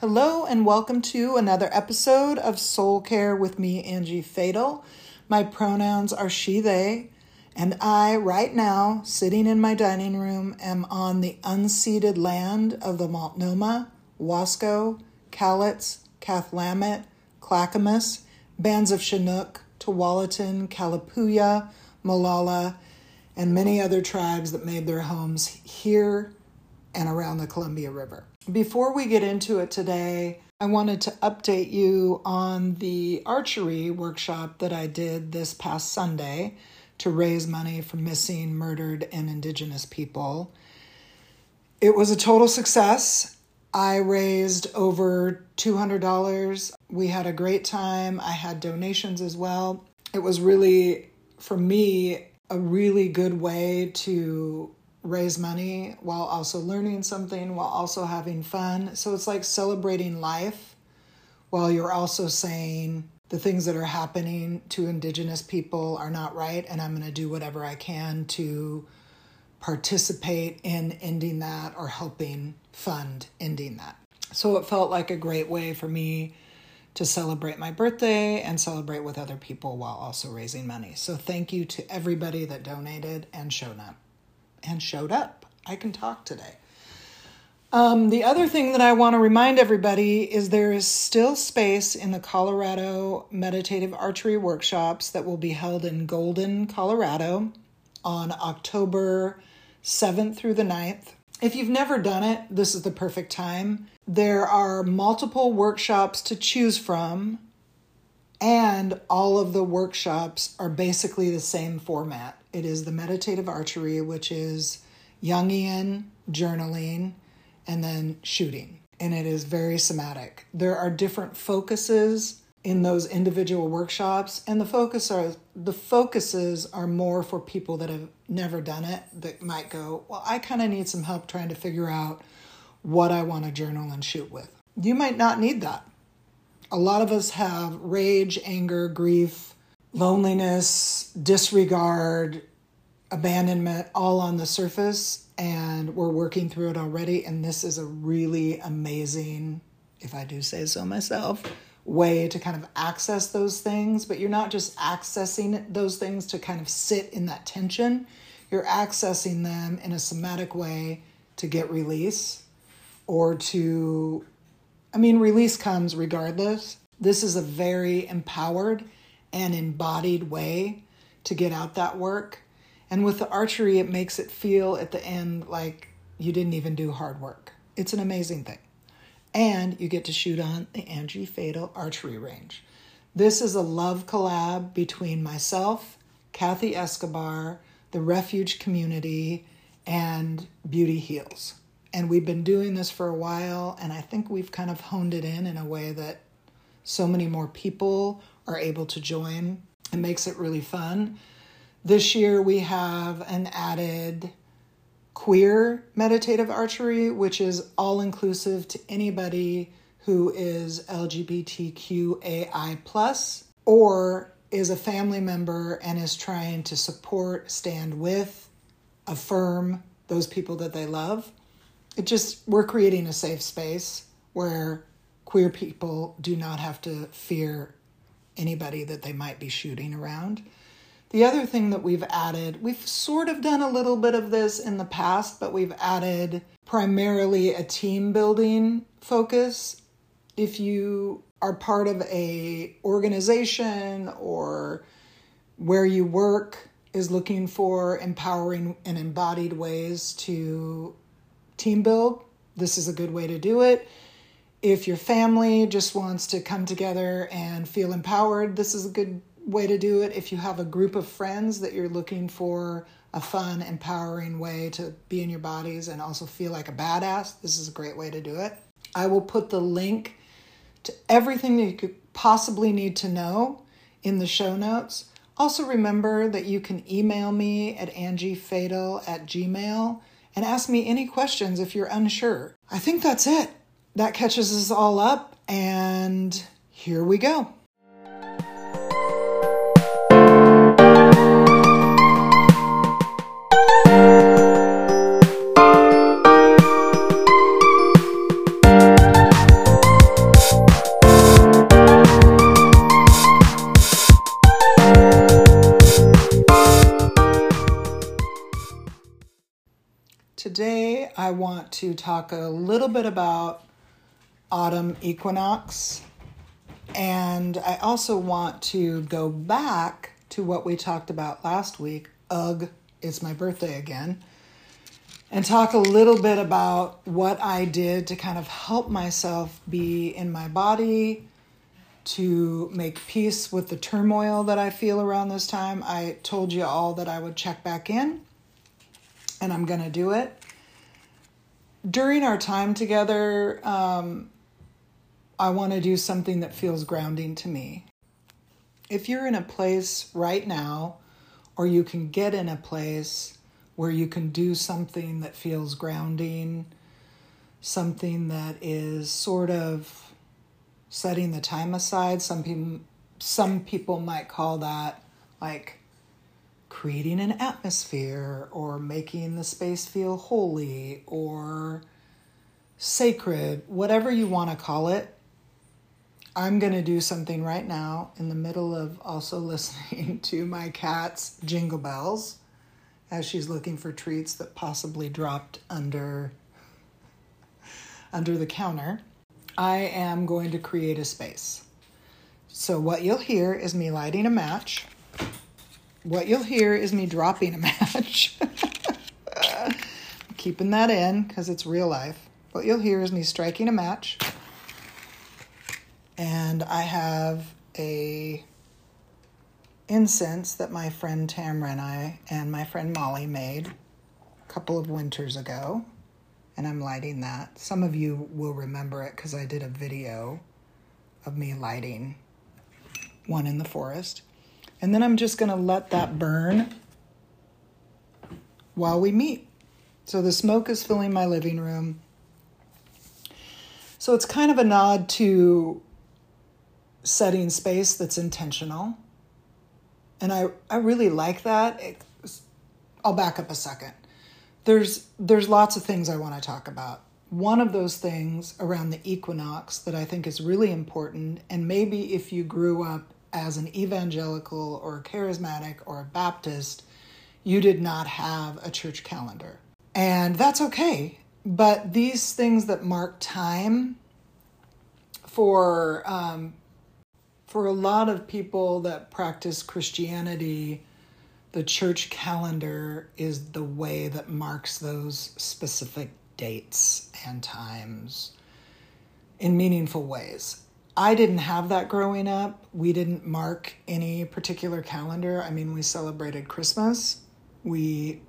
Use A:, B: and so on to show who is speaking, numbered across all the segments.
A: Hello, and welcome to another episode of Soul Care with me, Angie Fadel. My pronouns are she, they, and I, right now, sitting in my dining room, am on the unceded land of the Multnomah, Wasco, Cowlitz, Cathlamet, Clackamas, bands of Chinook, Tualatin, Kalapuya, Molalla, and many other tribes that made their homes here and around the Columbia River. Before we get into it today, I wanted to update you on the archery workshop that I did this past Sunday to raise money for missing, murdered, and Indigenous people. It was a total success. I raised over $200. We had a great time. I had donations as well. It was really, for me, a really good way to raise money while also learning something, while also having fun. So it's like celebrating life while you're also saying the things that are happening to Indigenous people are not right, and I'm going to do whatever I can to participate in ending that or helping fund ending that. So it felt like a great way for me to celebrate my birthday and celebrate with other people while also raising money. So thank you to everybody that donated and showed up and showed up. I can talk today. Um, the other thing that I want to remind everybody is there is still space in the Colorado Meditative Archery Workshops that will be held in Golden, Colorado on October 7th through the 9th. If you've never done it, this is the perfect time. There are multiple workshops to choose from, and all of the workshops are basically the same format. It is the meditative archery, which is Jungian journaling and then shooting. And it is very somatic. There are different focuses in those individual workshops and the focus are the focuses are more for people that have never done it that might go, "Well, I kind of need some help trying to figure out what I want to journal and shoot with." You might not need that. A lot of us have rage, anger, grief, loneliness, disregard, abandonment all on the surface, and we're working through it already. And this is a really amazing, if I do say so myself, way to kind of access those things. But you're not just accessing those things to kind of sit in that tension, you're accessing them in a somatic way to get release or to, I mean, release comes regardless. This is a very empowered and embodied way to get out that work. And with the archery, it makes it feel at the end like you didn't even do hard work. It's an amazing thing. And you get to shoot on the Angie Fadel Archery Range. This is a love collab between myself, Kathy Escobar, the Refuge Community, and Beauty Heals. And we've been doing this for a while, and I think we've kind of honed it in in a way that so many more people are able to join. It makes it really fun. This year we have an added queer meditative archery, which is all inclusive to anybody who is LGBTQAI plus or is a family member and is trying to support, stand with, affirm those people that they love. It just we're creating a safe space where queer people do not have to fear anybody that they might be shooting around. The other thing that we've added, we've sort of done a little bit of this in the past, but we've added primarily a team building focus. If you are part of a organization or where you work is looking for empowering and embodied ways to team build, this is a good way to do it. If your family just wants to come together and feel empowered, this is a good way to do it. If you have a group of friends that you're looking for a fun, empowering way to be in your bodies and also feel like a badass, this is a great way to do it. I will put the link to everything that you could possibly need to know in the show notes. Also, remember that you can email me at angiefadel at gmail and ask me any questions if you're unsure. I think that's it that catches us all up, and here we go. Today, I want to talk a little bit about autumn equinox. And I also want to go back to what we talked about last week. Ugh, it's my birthday again. And talk a little bit about what I did to kind of help myself be in my body, to make peace with the turmoil that I feel around this time. I told you all that I would check back in, and I'm going to do it. During our time together, um, I want to do something that feels grounding to me. If you're in a place right now, or you can get in a place where you can do something that feels grounding, something that is sort of setting the time aside. Some people some people might call that like creating an atmosphere or making the space feel holy or sacred, whatever you want to call it. I'm going to do something right now in the middle of also listening to my cat's jingle bells as she's looking for treats that possibly dropped under under the counter. I am going to create a space. So, what you'll hear is me lighting a match. What you'll hear is me dropping a match. Keeping that in because it's real life. What you'll hear is me striking a match. And I have a incense that my friend Tamra and I and my friend Molly made a couple of winters ago and I'm lighting that. Some of you will remember it because I did a video of me lighting one in the forest. And then I'm just going to let that burn while we meet. So the smoke is filling my living room. So it's kind of a nod to setting space that's intentional. And I, I really like that. It, I'll back up a second there's there's lots of things I want to talk about. One of those things around the equinox that I think is really important, and maybe if you grew up as an evangelical or a charismatic or a Baptist, you did not have a church calendar. And that's okay. But these things that mark time for um, for a lot of people that practice Christianity, the church calendar is the way that marks those specific dates and times in meaningful ways. I didn't have that growing up. We didn't mark any particular calendar. I mean, we celebrated Christmas. We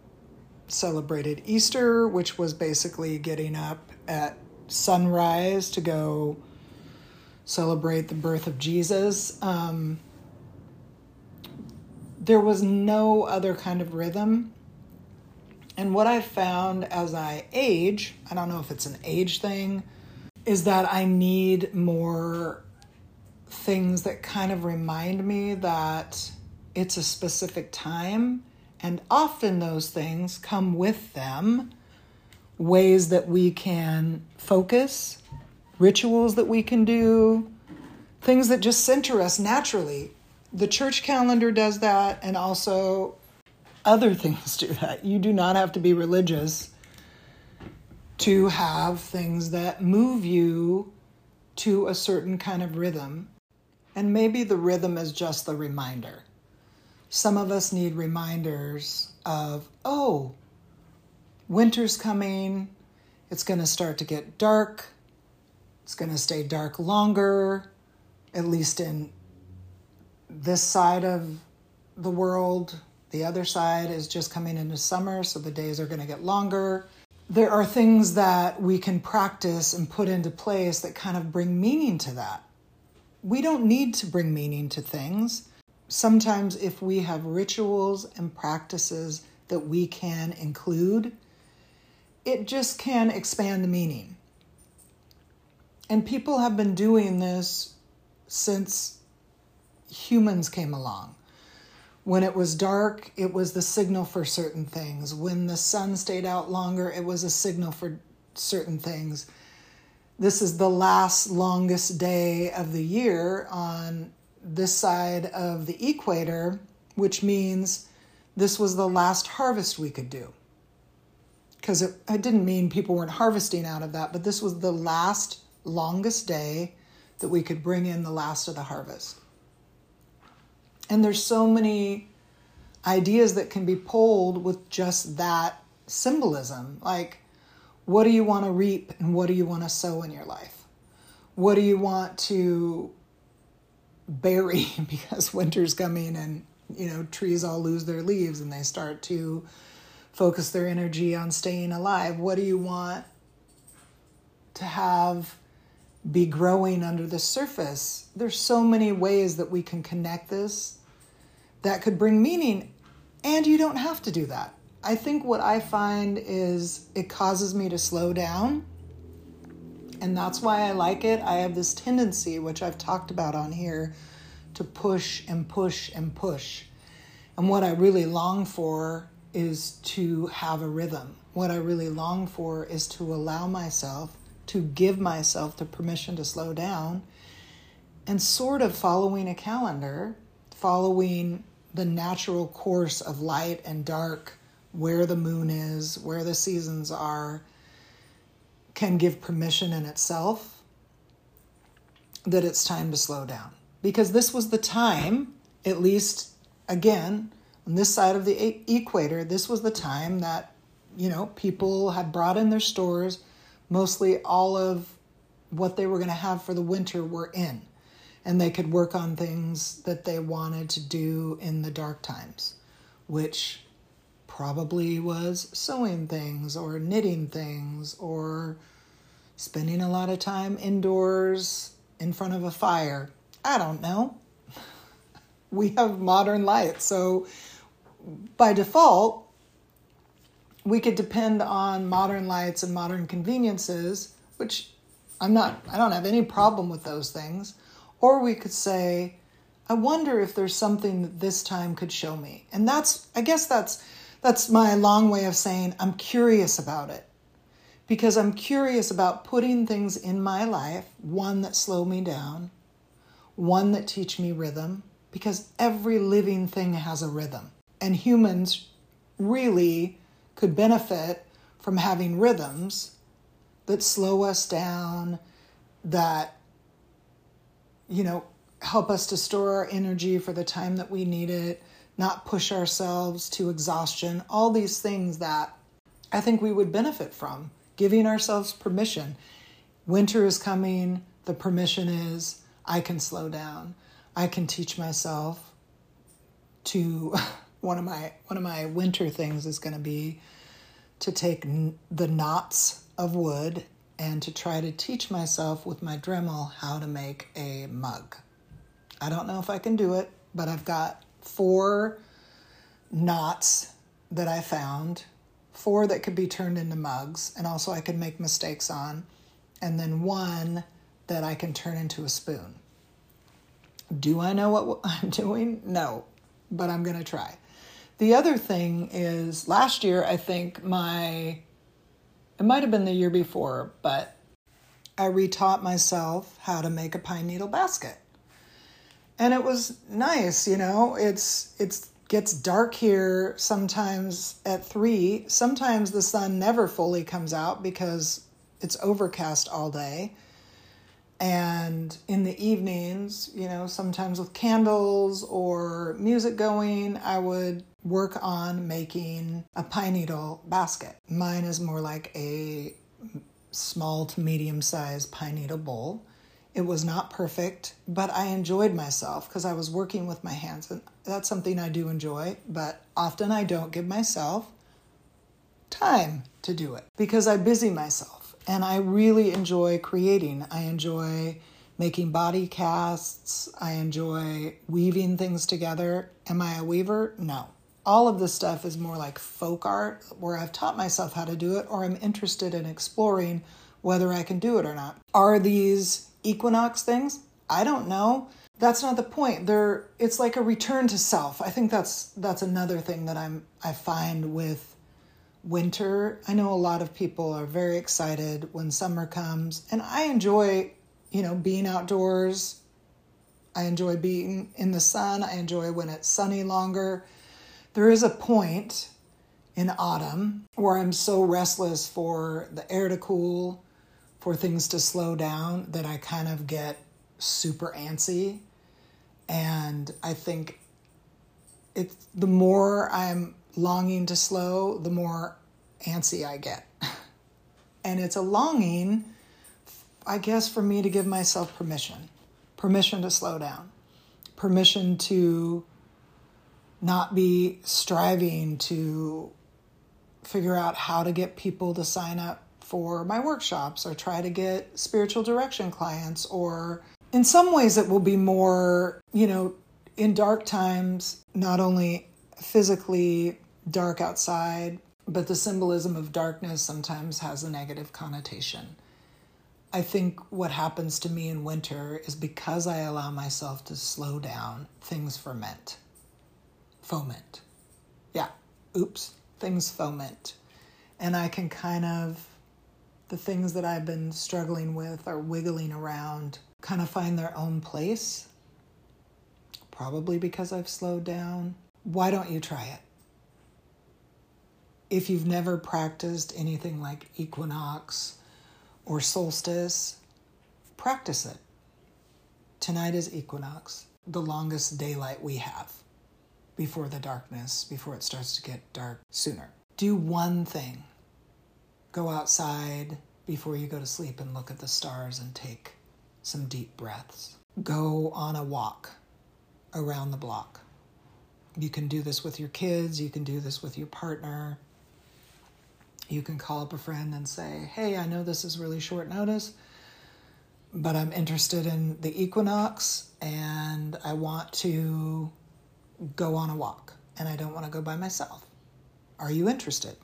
A: celebrated Easter, which was basically getting up at sunrise to go celebrate the birth of Jesus. Um, there was no other kind of rhythm. And what I found as I age, I don't know if it's an age thing, is that I need more things that kind of remind me that it's a specific time. And often those things come with them ways that we can focus, rituals that we can do, things that just center us naturally the church calendar does that, and also other things do that. You do not have to be religious to have things that move you to a certain kind of rhythm. And maybe the rhythm is just the reminder. Some of us need reminders of, oh, winter's coming, it's going to start to get dark, it's going to stay dark longer, at least in this side of the world, the other side is just coming into summer, so the days are going to get longer. There are things that we can practice and put into place that kind of bring meaning to that. We don't need to bring meaning to things. Sometimes, if we have rituals and practices that we can include, it just can expand the meaning. And people have been doing this since humans came along. When it was dark, it was the signal for certain things. When the sun stayed out longer, it was a signal for certain things. This is the last longest day of the year on this side of the equator, which means this was the last harvest we could do. because it, it didn't mean people weren't harvesting out of that, but this was the last longest day that we could bring in the last of the harvest. And there's so many ideas that can be pulled with just that symbolism. Like, what do you want to reap and what do you want to sow in your life? What do you want to bury because winter's coming and you know trees all lose their leaves and they start to focus their energy on staying alive? What do you want to have be growing under the surface? There's so many ways that we can connect this that could bring meaning, and you don't have to do that. I think what I find is it causes me to slow down. And that's why I like it. I have this tendency, which I've talked about on here, to push and push and push. And what I really long for is to have a rhythm. What I really long for is to allow myself, to give myself the permission to slow down and sort of following a calendar, following the natural course of light and dark, where the moon is, where the seasons are, can give permission in itself that it's time to slow down. Because this was the time, at least again, on this side of the equator, this was the time that, you know, people had brought in their stores. Mostly all of what they were going to have for the winter were in. And they could work on things that they wanted to do in the dark times, which probably was sewing things or knitting things or spending a lot of time indoors in front of a fire. I don't know. We have modern light, so by default, we could depend on modern lights and modern conveniences, which I'm not, I don't have any problem with those things. Or we could say, I wonder if there's something that this time could show me. And that's, I guess that's, that's my long way of saying I'm curious about it. Because I'm curious about putting things in my life, one that slow me down, one that teach me rhythm, because every living thing has a rhythm and humans really could benefit from having rhythms that slow us down, that, you know, help us to store our energy for the time that we need it, not push ourselves to exhaustion, all these things that I think we would benefit from, giving ourselves permission. Winter is coming, the permission is I can slow down. I can teach myself to one of my one of my winter things is going to be to take n- the knots of wood and to try to teach myself with my Dremel how to make a mug. I don't know if I can do it, but I've got four knots that I found, four that could be turned into mugs, and also I could make mistakes on, and then one that I can turn into a spoon. Do I know what I'm doing? No, but I'm going to try. The other thing is last year, I think my, it might have been the year before, but I retaught myself how to make a pine needle basket. And it was nice, you know, it's, it's, gets dark here sometimes at three. Sometimes the sun never fully comes out because it's overcast all day. And in the evenings, you know, sometimes with candles or music going, I would work on making a pine needle basket. Mine is more like a small to medium sized pine needle bowl. It was not perfect, but I enjoyed myself because I was working with my hands. And that's something I do enjoy, but often I don't give myself time to do it because I busy myself. And I really enjoy creating. I enjoy making body casts. I enjoy weaving things together. Am I a weaver? No all of this stuff is more like folk art where I've taught myself how to do it or I'm interested in exploring whether I can do it or not. Are these equinox things? I don't know. That's not the point. They're it's like a return to self. I think that's that's another thing that I'm I find with winter. I know a lot of people are very excited when summer comes and I enjoy, you know, being outdoors. I enjoy being in the sun. I enjoy when it's sunny longer there is a point in autumn where I'm so restless for the air to cool, for things to slow down that I kind of get super antsy. And I think it's the more I'm longing to slow, the more antsy I get. and it's a longing, I guess, for me to give myself permission permission to slow down, permission to not be striving to figure out how to get people to sign up for my workshops or try to get spiritual direction clients or in some ways it will be more you know in dark times not only physically dark outside but the symbolism of darkness sometimes has a negative connotation. I think what happens to me in winter is because i allow myself to slow down things ferment. Foment. Yeah. Oops. Things foment. And i can kind of the things that I've been struggling with are wiggling around, kind of find their own place. Probably because I've slowed down. Why don't you try it? If you've never practiced anything like equinox or solstice, practice it. Tonight is equinox, the longest daylight we have before the darkness, before it starts to get dark sooner. Do one thing go outside before you go to sleep and look at the stars and take some deep breaths. Go on a walk around the block. You can do this with your kids, you can do this with your partner. You can call up a friend and say, Hey, I know this is really short notice, but I'm interested in the equinox and I want to go on a walk and I don't want to go by myself. Are you interested?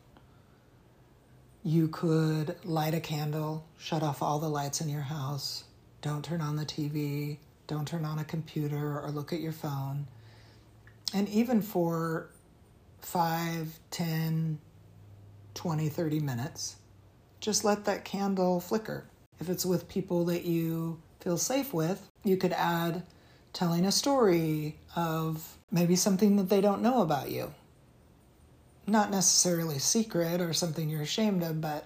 A: You could light a candle, shut off all the lights in your house, don't turn on the TV, don't turn on a computer or look at your phone. And even for 5, 10, 20, 30 minutes, just let that candle flicker. If it's with people that you feel safe with, you could add telling a story of maybe something that they don't know about you not necessarily secret or something you're ashamed of, but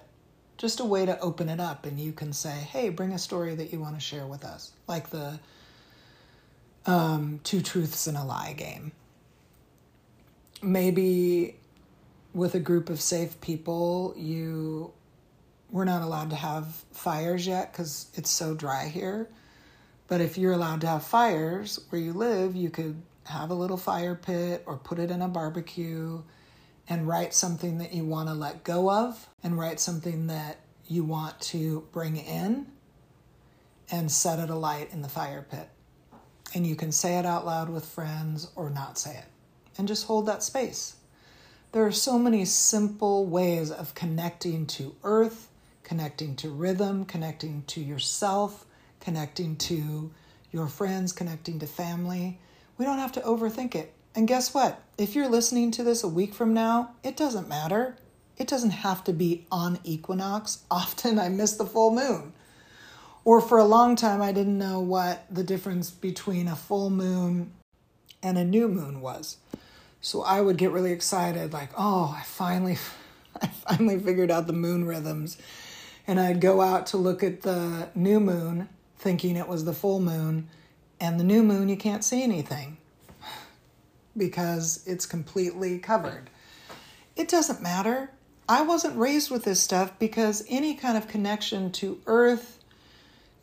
A: just a way to open it up and you can say, hey, bring a story that you want to share with us, like the um, two truths and a lie game. Maybe with a group of safe people, you we're not allowed to have fires yet because it's so dry here. But if you're allowed to have fires where you live, you could have a little fire pit or put it in a barbecue and write something that you want to let go of and write something that you want to bring in and set it alight in the fire pit. And you can say it out loud with friends or not say it and just hold that space. There are so many simple ways of connecting to earth, connecting to rhythm, connecting to yourself, connecting to your friends, connecting to family. We don't have to overthink it. And guess what? If you're listening to this a week from now, it doesn't matter. It doesn't have to be on equinox. Often I miss the full moon. Or for a long time, I didn't know what the difference between a full moon and a new moon was. So I would get really excited, like, oh, I finally, I finally figured out the moon rhythms. And I'd go out to look at the new moon, thinking it was the full moon. And the new moon, you can't see anything because it's completely covered. It doesn't matter. I wasn't raised with this stuff because any kind of connection to earth,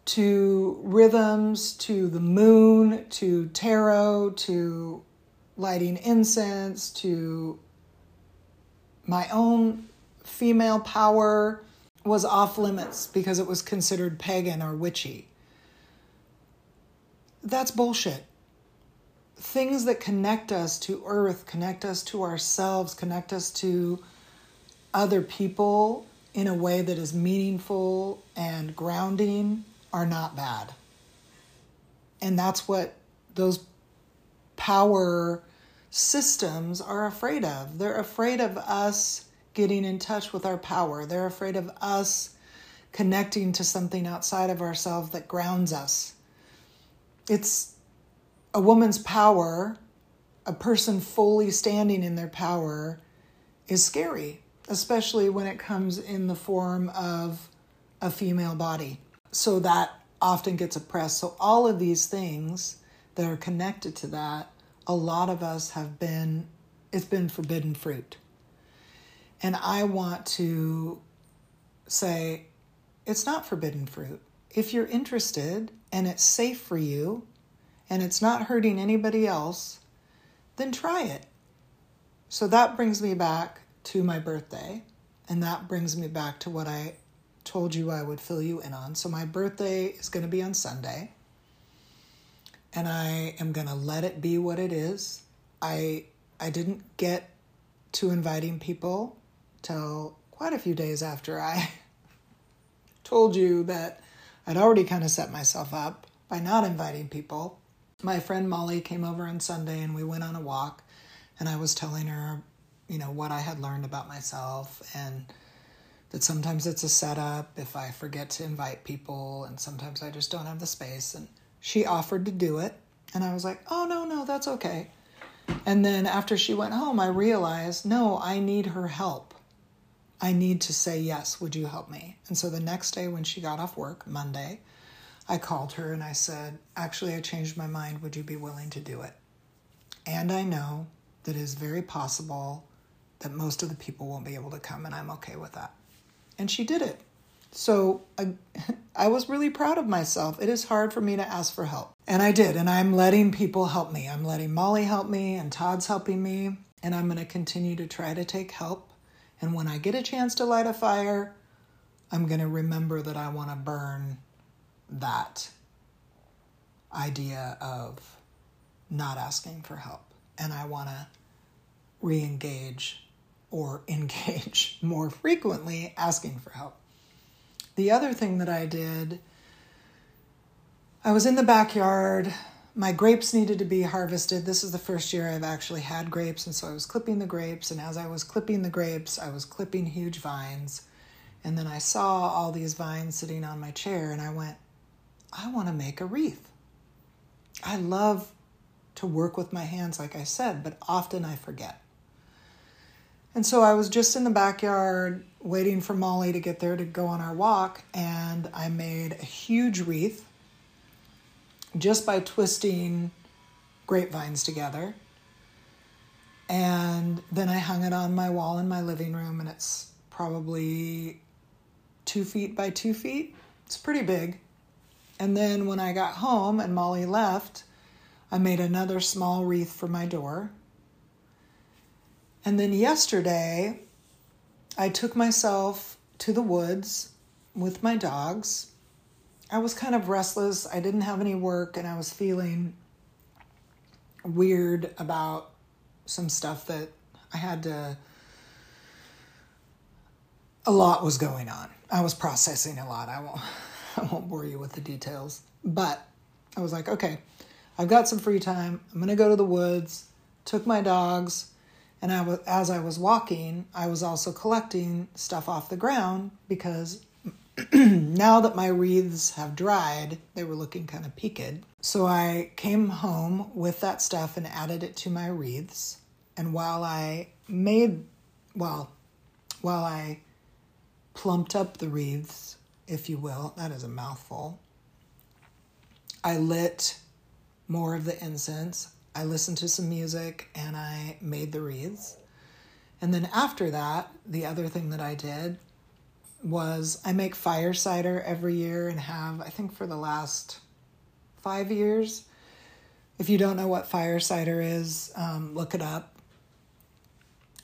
A: to rhythms, to the moon, to tarot, to lighting incense, to my own female power was off limits because it was considered pagan or witchy. That's bullshit things that connect us to earth, connect us to ourselves, connect us to other people in a way that is meaningful and grounding are not bad. And that's what those power systems are afraid of. They're afraid of us getting in touch with our power. They're afraid of us connecting to something outside of ourselves that grounds us. It's a woman's power, a person fully standing in their power, is scary, especially when it comes in the form of a female body. So that often gets oppressed. So, all of these things that are connected to that, a lot of us have been, it's been forbidden fruit. And I want to say, it's not forbidden fruit. If you're interested and it's safe for you and it's not hurting anybody else, then try it. So that brings me back to my birthday, and that brings me back to what I told you I would fill you in on. So my birthday is going to be on Sunday, and I am going to let it be what it is. I I didn't get to inviting people till quite a few days after I told you that I'd already kind of set myself up by not inviting people. My friend Molly came over on Sunday and we went on a walk, and I was telling her, you know, what I had learned about myself and that sometimes it's a setup if I forget to invite people and sometimes I just don't have the space. And she offered to do it. And I was like, oh, no, no, that's okay. And then after she went home, I realized, no, I need her help. I need to say, yes, would you help me? And so the next day when she got off work, Monday, I called her and I said, actually, I changed my mind. Would you be willing to do it? And I know that it is very possible that most of the people won't be able to come, and I'm okay with that. And she did it. So I, I was really proud of myself. It is hard for me to ask for help. And I did. And I'm letting people help me. I'm letting Molly help me, and Todd's helping me. And I'm going to continue to try to take help. And when I get a chance to light a fire, I'm going to remember that I want to burn that idea of not asking for help. And I want to re engage or engage more frequently asking for help. The other thing that I did, I was in the backyard. My grapes needed to be harvested. This is the first year I've actually had grapes, and so I was clipping the grapes. And as I was clipping the grapes, I was clipping huge vines. And then I saw all these vines sitting on my chair, and I went, I want to make a wreath. I love to work with my hands, like I said, but often I forget. And so I was just in the backyard waiting for Molly to get there to go on our walk, and I made a huge wreath just by twisting grapevines together. And then I hung it on my wall in my living room, and it's probably two feet by two feet. It's pretty big. And then when I got home and Molly left, I made another small wreath for my door and then yesterday, I took myself to the woods with my dogs. I was kind of restless. I didn't have any work and I was feeling weird about some stuff that I had to. A lot was going on. I was processing a lot. I won't, I won't bore you with the details. But I was like, okay, I've got some free time. I'm going to go to the woods. Took my dogs and I was, as I was walking, I was also collecting stuff off the ground because now that my wreaths have dried, they were looking kind of peaked. So I came home with that stuff and added it to my wreaths. And while I made, well, while I plumped up the wreaths, if you will, that is a mouthful, I lit more of the incense. I listened to some music and I made the wreaths. And then after that, the other thing that I did was I make fire cider every year and have, I think for the last five years. If you don't know what fire cider is, um, look it up.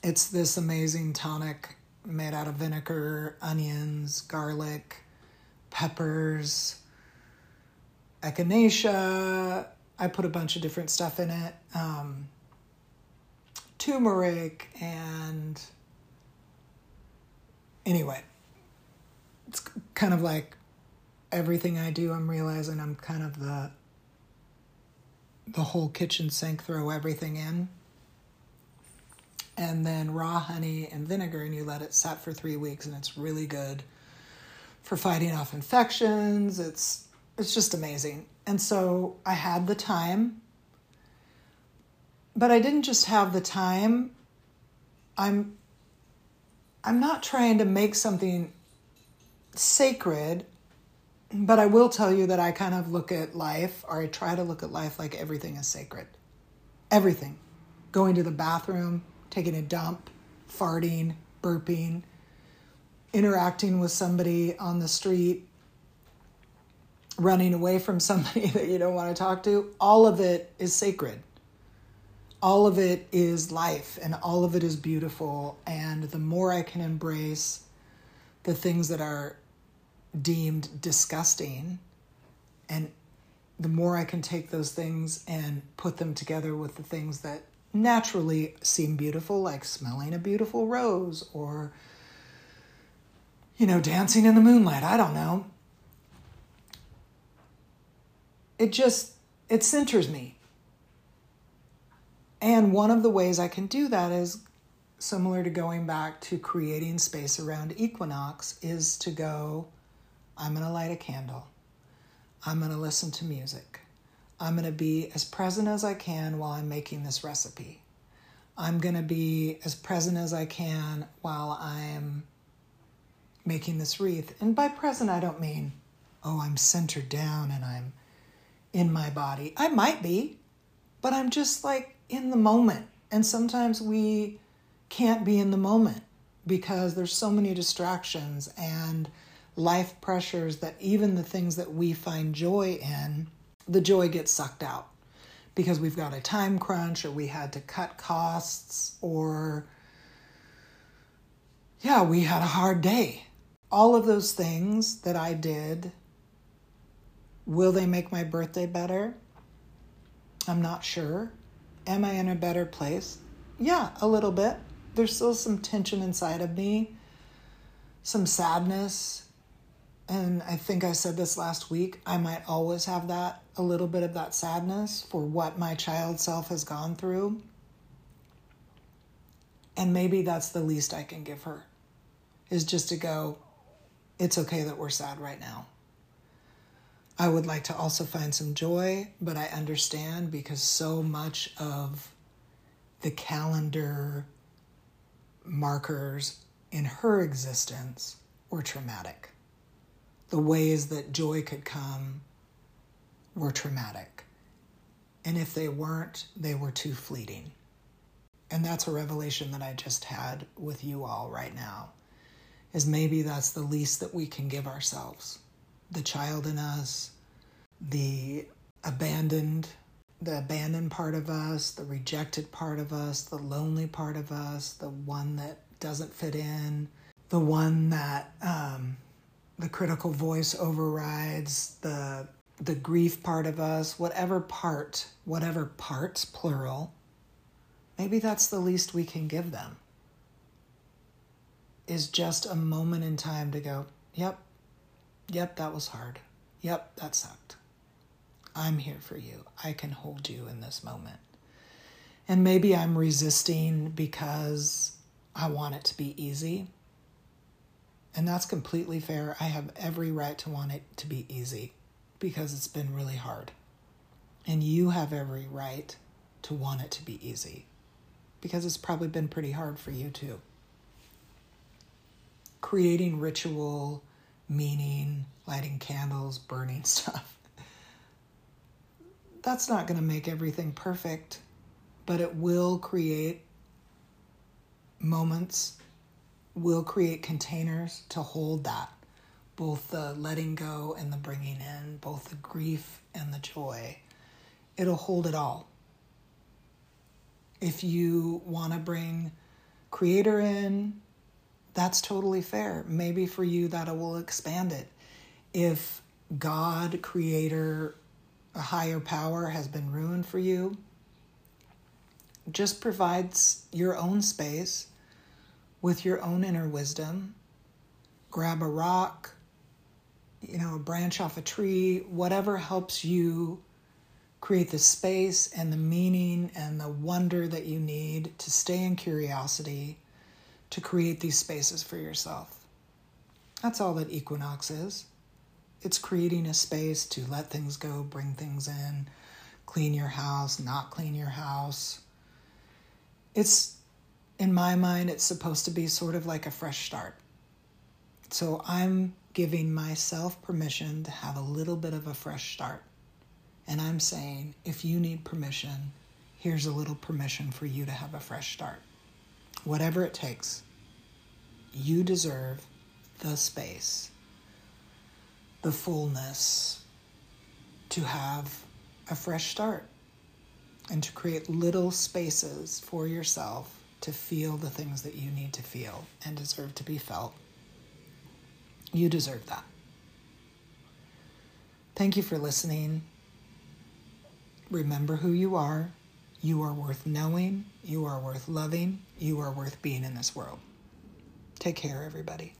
A: It's this amazing tonic made out of vinegar, onions, garlic, peppers, echinacea, I put a bunch of different stuff in it um, turmeric and anyway, it's kind of like everything I do, I'm realizing I'm kind of the the whole kitchen sink, throw everything in. And then raw honey and vinegar, and you let it set for three weeks, and it's really good for fighting off infections. It's it's just amazing. And so I had the time, but I didn't just have the time. I'm I'm not trying to make something sacred, but I will tell you that I kind of look at life, or I try to look at life like everything is sacred. Everything. Going to the bathroom, taking a dump, farting, burping, interacting with somebody on the street, running away from somebody that you don't want to talk to, all of it is sacred. All of it is life and all of it is beautiful. And the more I can embrace the things that are deemed disgusting, and the more I can take those things and put them together with the things that naturally seem beautiful, like smelling a beautiful rose or, you know, dancing in the moonlight. I don't know. It just, it centers me. And one of the ways I can do that is similar to going back to creating space around equinox is to go, I'm going to light a candle. I'm going to listen to music. I'm going to be as present as I can while I'm making this recipe. I'm going to be as present as I can while I'm making this wreath. And by present, I don't mean, oh, I'm centered down and I'm in my body. I might be, but I'm just like in the moment. And sometimes we can't be in the moment because there's so many distractions and life pressures that even the things that we find joy in, the joy gets sucked out because we've got a time crunch or we had to cut costs or yeah, we had a hard day. All of those things that I did, will they make my birthday better? I'm not sure. Am I in a better place? Yeah, a little bit. There's still some tension inside of me, some sadness, and I think I said this last week, I might always have that, a little bit of that sadness for what my child self has gone through. And maybe that's the least I can give her, is just to go, it's okay that we're sad right now. I would like to also find some joy, but I understand because so much of the calendar markers in her existence were traumatic the ways that joy could come were traumatic. And if they weren't, they were too fleeting. And that's a revelation that I just had with you all right now. Is maybe that's the least that we can give ourselves. The child in us, the abandoned, the abandoned part of us, the rejected part of us, the lonely part of us, the one that doesn't fit in, the one that um, the critical voice overrides the the grief part of us, whatever part, whatever parts plural, maybe that's the least we can give them. Is just a moment in time to go, yep, yep, that was hard. Yep, that sucked. I'm here for you. I can hold you in this moment. And maybe I'm resisting because I want it to be easy. And that's completely fair. I have every right to want it to be easy because it's been really hard. And you have every right to want it to be easy because it's probably been pretty hard for you too. Creating ritual, meaning, lighting candles, burning stuff. That's not going to make everything perfect, but it will create moments will create containers to hold that both the letting go and the bringing in, both the grief and the joy. It'll hold it all. If you want to bring creator in, that's totally fair. Maybe for you that will expand it. If God, creator, a higher power has been ruined for you, just provides your own space with your own inner wisdom. Grab a rock, you know, a branch off a tree, whatever helps you create the space and the meaning and the wonder that you need to stay in curiosity to create these spaces for yourself. That's all that equinox is. It's creating a space to let things go, bring things in, clean your house, not clean your house. It's in my mind, it's supposed to be sort of like a fresh start. So I'm giving myself permission to have a little bit of a fresh start. And I'm saying, if you need permission, here's a little permission for you to have a fresh start. Whatever it takes, you deserve the space, the fullness to have a fresh start and to create little spaces for yourself to feel the things that you need to feel and deserve to be felt. You deserve that. Thank you for listening. Remember who you are. You are worth knowing. You are worth loving. You are worth being in this world. Take care, everybody.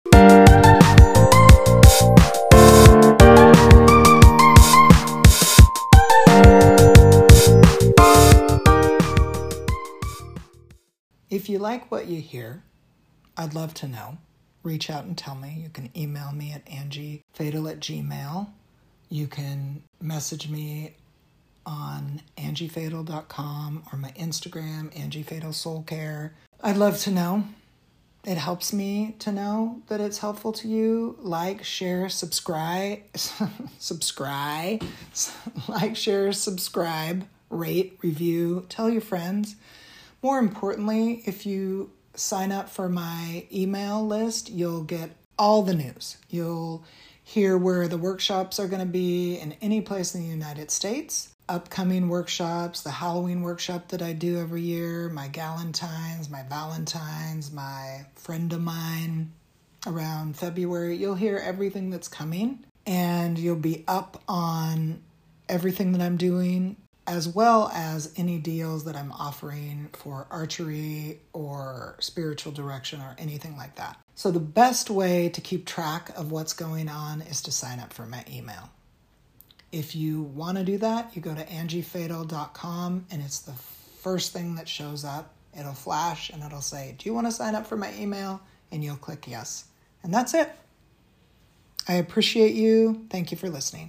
A: If you like what you hear, I'd love to know. Reach out and tell me. You can email me at angiefadel at gmail. You can message me on angiefadel.com or my Instagram, angiefadel soul care. I'd love to know. It helps me to know that it's helpful to you. Like, share, subscribe, subscribe, like, share, subscribe, rate, review, tell your friends. More importantly, if you sign up for my email list, you'll get all the news. You'll hear where the workshops are going to be in any place in the United States, upcoming workshops, the Halloween workshop that I do every year, my Galentine's, my Valentine's, my friend of mine around February. You'll hear everything that's coming and you'll be up on everything that I'm doing as well as any deals that I'm offering for archery or spiritual direction or anything like that. So, the best way to keep track of what's going on is to sign up for my email. If you want to do that, you go to angiefadel.com and it's the first thing that shows up. It'll flash and it'll say, Do you want to sign up for my email? And you'll click yes. And that's it. I appreciate you. Thank you for listening.